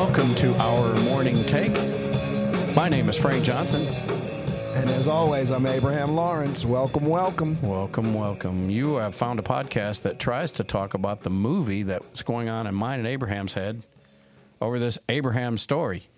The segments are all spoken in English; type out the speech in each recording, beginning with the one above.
welcome to our morning take. My name is Frank Johnson. And as always, I'm Abraham Lawrence. Welcome, welcome. Welcome, welcome. You have found a podcast that tries to talk about the movie that's going on in mine and Abraham's head over this Abraham story.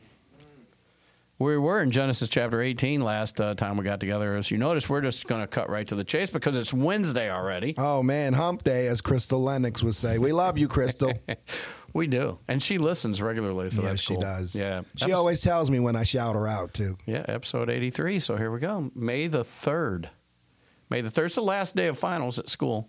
We were in Genesis chapter 18 last uh, time we got together. As you notice, we're just going to cut right to the chase because it's Wednesday already. Oh, man, hump day, as Crystal Lennox would say. We love you, Crystal. We do, and she listens regularly. So yes, that's she cool. does. Yeah, She Epis- always tells me when I shout her out, too. Yeah, episode eighty-three. So here we go. May the third. May the third. It's the last day of finals at school.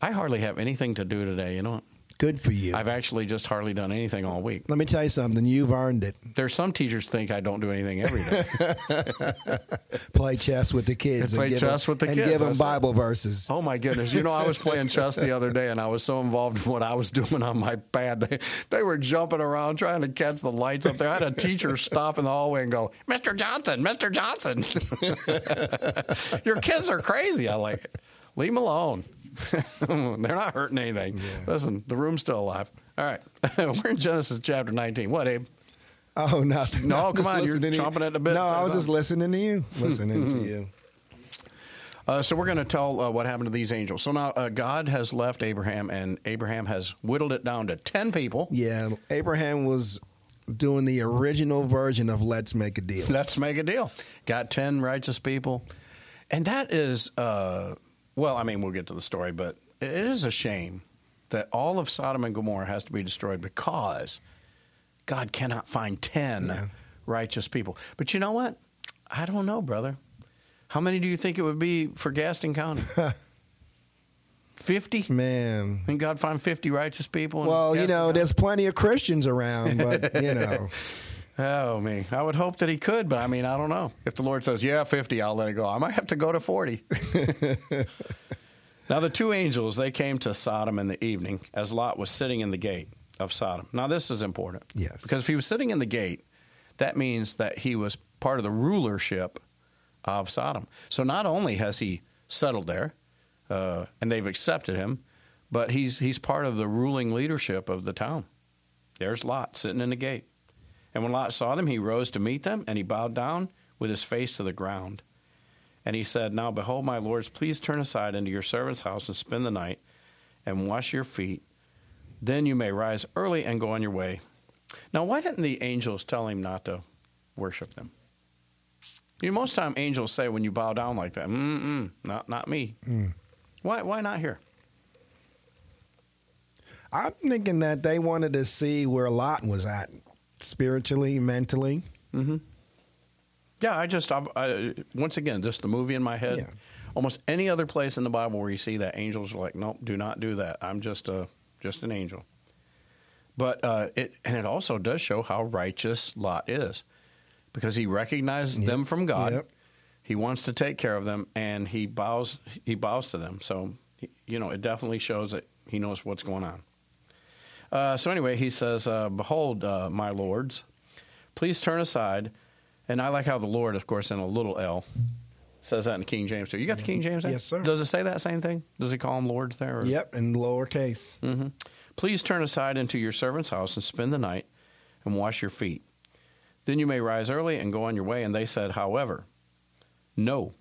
I hardly have anything to do today. You know, what? Good for you. I've actually just hardly done anything all week. Let me tell you something. You've earned it. There's some teachers think I don't do anything every day. Play chess with the kids. Play and give chess them, with the and kids, give them that's it. Bible verses. oh my goodness! You know, I was playing chess the other day, and I was so involved in what I was doing on my pad. They, they were jumping around trying to catch the lights up there. I had a teacher stop in the hallway and go, "Mr. Johnson, Mr. Johnson, your kids are crazy." I like it. Leave them alone. They're not hurting anything. Listen, the room's still alive. All right, we're in Genesis chapter 19. What, Abe? Oh, nothing. No, I'm come on, you're chomping at the bit. No, I was just listening to you. Listening to you. Uh, so we're going to tell uh, what happened to these angels. So now uh, God has left Abraham, and Abraham has whittled it down to ten people. Yeah, Abraham was doing the original version of Let's Make a Deal. Let's make a deal. Got ten righteous people, and that is, uh, well, I mean, we'll get to the story, but it is a shame that all of Sodom and Gomorrah has to be destroyed because God cannot find ten Yeah. righteous people. But you know what? I don't know, brother. How many do you think it would be for Gaston County? Fifty. Man. And God find 50 righteous people? Well, you know, County? there's plenty of Christians around, but, you know. Oh, me. I would hope that he could, but I mean, I don't know. If the Lord says, yeah, 50, I'll let it go. I might have to go to 40. now, the two angels, they came to Sodom in the evening as Lot was sitting in the gate of Sodom. Now, this is important. Yes. Because if he was sitting in the gate, that means that he was part of the rulership of Sodom. So not only has he settled there, uh, and they've accepted him, but he's he's part of the ruling leadership of the town. There's Lot sitting in the gate. And when Lot saw them, he rose to meet them, and he bowed down with his face to the ground. And he said, Now behold, my lords, please turn aside into your servant's house and spend the night, and wash your feet. Then you may rise early and go on your way. Now, why didn't the angels tell him not to worship them? You know, most time angels say when you bow down like that, mm-mm, not, not me. Mm. Why, why not here? I'm thinking that they wanted to see where Lot was at spiritually, mentally. Yeah, I just, I, I, once again, just the movie in my head. Yeah. Almost any other place in the Bible where you see that, angels are like, nope, do not do that. I'm just a, just an angel. But uh, it, and it also does show how righteous Lot is, because he recognizes Yep. them from God. Yep. He wants to take care of them, and he bows, he bows to them. So, you know, it definitely shows that he knows what's going on. Uh, so anyway, he says, uh, "Behold, uh, my lords, please turn aside." And I like how the Lord, of course, in a little L, says that in the King James too. You got the King James? there? Yes, sir. Does it say that same thing? Does he call them lords there? or- Yep, in lowercase. hmm Please turn aside into your servant's house and spend the night and wash your feet. Then you may rise early and go on your way. And they said, However, no,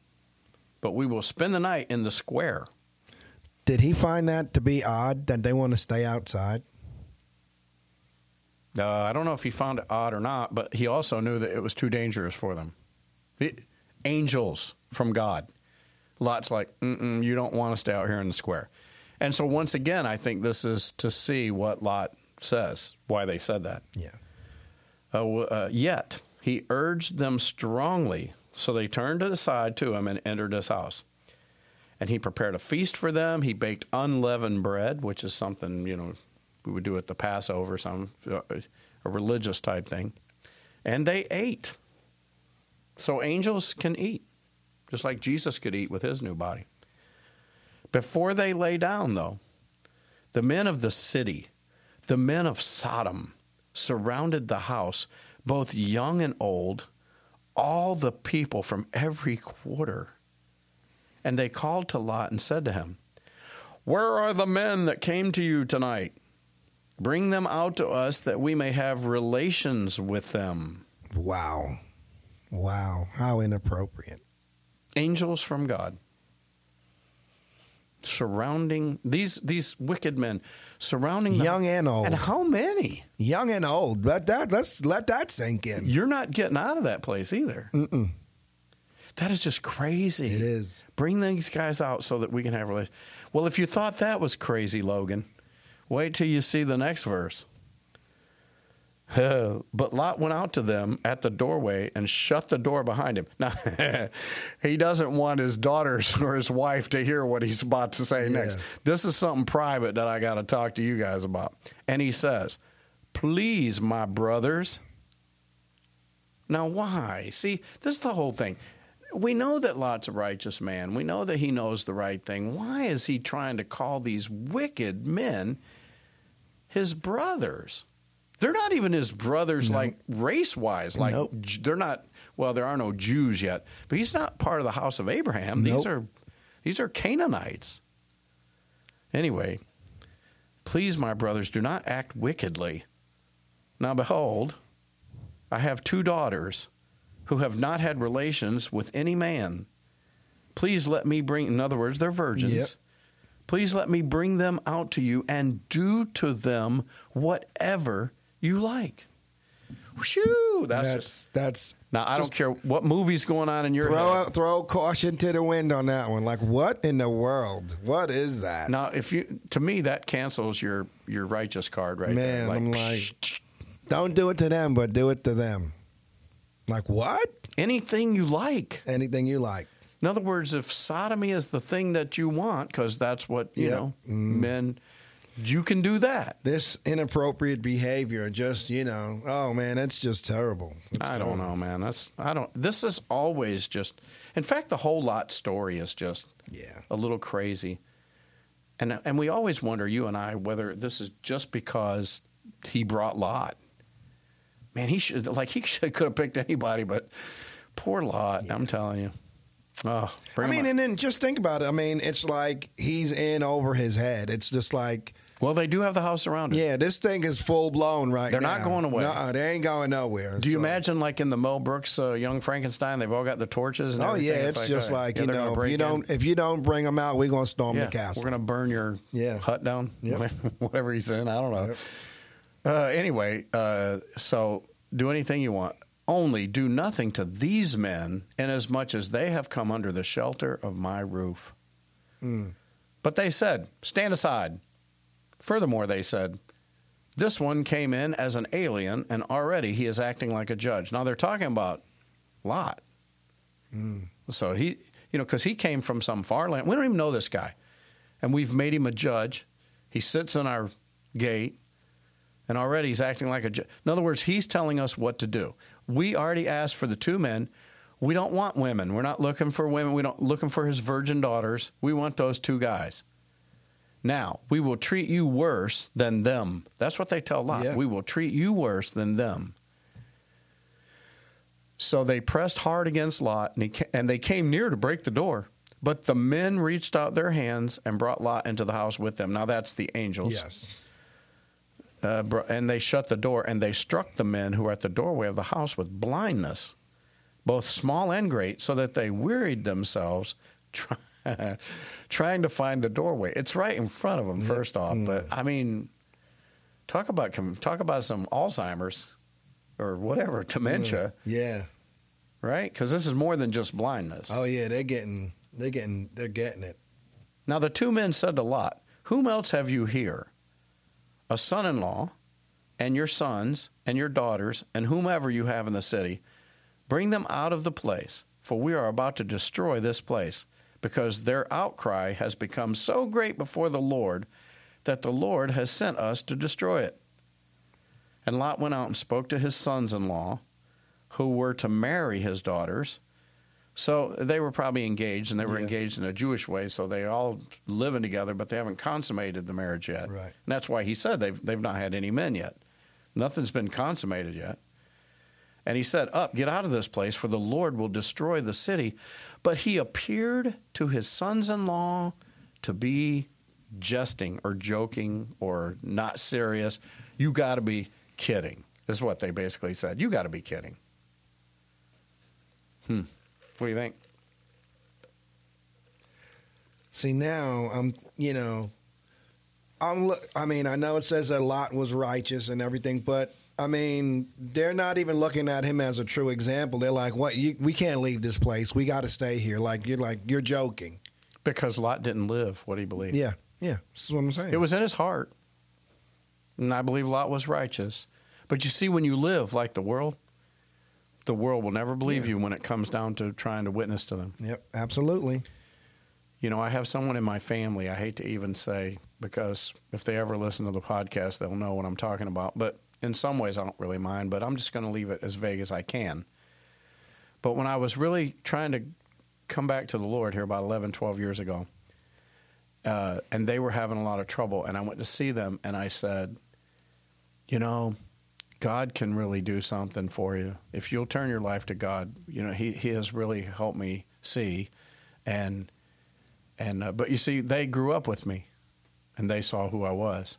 but we will spend the night in the square. Did he find that to be odd that they want to stay outside? Uh, I don't know if he found it odd or not, but he also knew that it was too dangerous for them. The- angels from God. Lot's like, Mm-mm, you don't want to stay out here in the square. And so, once again, I think this is to see what Lot says, why they said that. Yeah. Uh, uh, yet he urged them strongly, so they turned aside to him and entered his house. And he prepared a feast for them. He baked unleavened bread, which is something you know we would do at the Passover, some uh, a religious type thing. And they ate. So angels can eat, just like Jesus could eat with his new body. Before they lay down, though, the men of the city, the men of Sodom, surrounded the house, both young and old, all the people from every quarter. And they called to Lot and said to him, Where are the men that came to you tonight? Bring them out to us that we may have relations with them. Wow. Wow. How inappropriate. Angels from God. Surrounding these these wicked men, surrounding the- Young and old. and how many? Young and old. Let that let's let that sink in. You're not getting out of that place either. Mm-mm. That is just crazy. It is. Bring these guys out so that we can have relations. Well, if you thought that was crazy, Logan, wait till you see the next verse. but Lot went out to them at the doorway and shut the door behind him. Now, he doesn't want his daughters or his wife to hear what he's about to say next. This is something private that I got to talk to you guys about. And he says, Please, my brothers. Now, why? See, this is the whole thing. We know that Lot's a righteous man. We know that he knows the right thing. Why is he trying to call these wicked men his brothers? They're not even his brothers, No. like race wise. Like Nope. They're not. Well, there are no Jews yet, but he's not part of the house of Abraham. These are these are Canaanites. Anyway, please, my brothers, do not act wickedly. Now, behold, I have two daughters who have not had relations with any man. Please let me bring, in other words, they're virgins. Yep. Please let me bring them out to you and do to them whatever you like. Whew, that's, That's just, that's now I don't care what movie's going on in your throw head. throw caution to the wind on that one. Like what in the world? What is that? Now, if you to me that cancels your your righteous card right Man, there. I'm like- Don't do it to them, but do it to them. Like what? anything you like. Anything you like. In other words, if sodomy is the thing that you want, because that's what you Yep. know, Mm. men, you can do that. This inappropriate behavior, just you know, oh man, it's just terrible. It's I don't know, man. That's I don't. This is always just. In fact, the whole lot story is just Yeah. a little crazy, and and we always wonder, you and I, whether this is just because he brought Lot. Man, he should like he should could have picked anybody, but poor Lot. I'm telling you. Oh, I mean, and then just think about it. I mean, it's like he's in over his head. It's just like, well, they do have the house surrounded. yeah, this thing is full blown right now. They're now. not going away. No, they ain't going nowhere. Do you So- imagine, like in the Mel Brooks uh, Young Frankenstein, they've all got the torches? And Oh everything? yeah, it's, just uh, like yeah, you gonna know, you in. don't if you don't bring them out, we're gonna storm Yeah, the castle. We're going to burn your Yeah. hut down. Yep. Whatever he's in. I don't know. Yep. Uh, anyway, uh, so do anything you want. Only do nothing to these men, inasmuch as they have come under the shelter of my roof. Mm. But they said, Stand aside. Furthermore, they said, This one came in as an alien, and already he is acting like a judge. Now they're talking about Lot. Mm. So he, you know, because he came from some far land. We don't even know this guy. And we've made him a judge. He sits in our gate, and already he's acting like a judge. In other words, he's telling us what to do. We already asked for the two men. We don't want women. We're not looking for women. We don't looking for his virgin daughters. We want those two guys. Now, we will treat you worse than them. That's what they tell Lot. Yeah. We will treat you worse than them. So they pressed hard against Lot, and, he, and they came near to break the door. But the men reached out their hands and brought Lot into the house with them. Now that's the angels. Yes. Uh, and they shut the door, and they struck the men who were at the doorway of the house with blindness, both small and great, so that they wearied themselves try, trying to find the doorway. It's right in front of them, first off. But I mean, talk about talk about some Alzheimer's or whatever dementia, Yeah. right? Because this is more than just blindness. Oh yeah, they're getting they're getting they're getting it. Now the two men said to Lot, Whom else have you here? A son in law, and your sons, and your daughters, and whomever you have in the city. Bring them out of the place, for we are about to destroy this place, because their outcry has become so great before the Lord that the Lord has sent us to destroy it. And Lot went out and spoke to his sons in law, who were to marry his daughters. So they were probably engaged, and they were Yeah. engaged in a Jewish way. So they all living together, but they haven't consummated the marriage yet. Right. And that's why he said they've they've not had any men yet. Nothing's been consummated yet. And he said, "Up, get out of this place, for the Lord will destroy the city." But he appeared to his sons-in-law to be jesting or joking or not serious. You got to be kidding, is what they basically said. You got to be kidding. Hmm. What do you think? See now, I'm you know, I'm. look- I mean, I know it says that Lot was righteous and everything, but I mean, they're not even looking at him as a true example. They're like, "What? You, we can't leave this place. We got to stay here." Like you're like you're joking. Because Lot didn't live what he believed. Yeah, yeah. this is what I'm saying. It was in his heart. And I believe Lot was righteous. But you see, when you live like the world, the world will never believe Yeah. you when it comes down to trying to witness to them. Yep, absolutely. You know, I have someone in my family, I hate to even say, because if they ever listen to the podcast, they'll know what I'm talking about. But in some ways, I don't really mind, but I'm just going to leave it as vague as I can. But when I was really trying to come back to the Lord here about 11, 12 years ago, uh, and they were having a lot of trouble, and I went to see them, and I said, You know, God can really do something for you. If you'll turn your life to God, you know, He, he has really helped me see. And and uh, but you see, they grew up with me, and they saw who I was,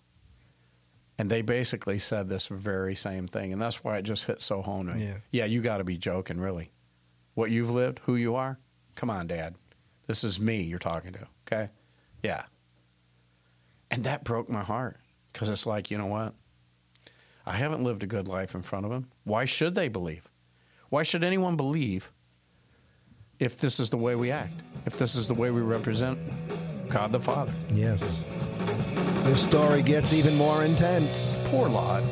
and they basically said this very same thing, and that's why it just hit so home to me. Yeah. yeah, you got to be joking, really. What you've lived, who you are. Come on, Dad. This is me you're talking to. Okay, yeah. And that broke my heart because it's like, you know what? I haven't lived a good life in front of them. Why should they believe? Why should anyone believe if this is the way we act? If this is the way we represent God the Father? Yes. This story gets even more intense. Poor Lot.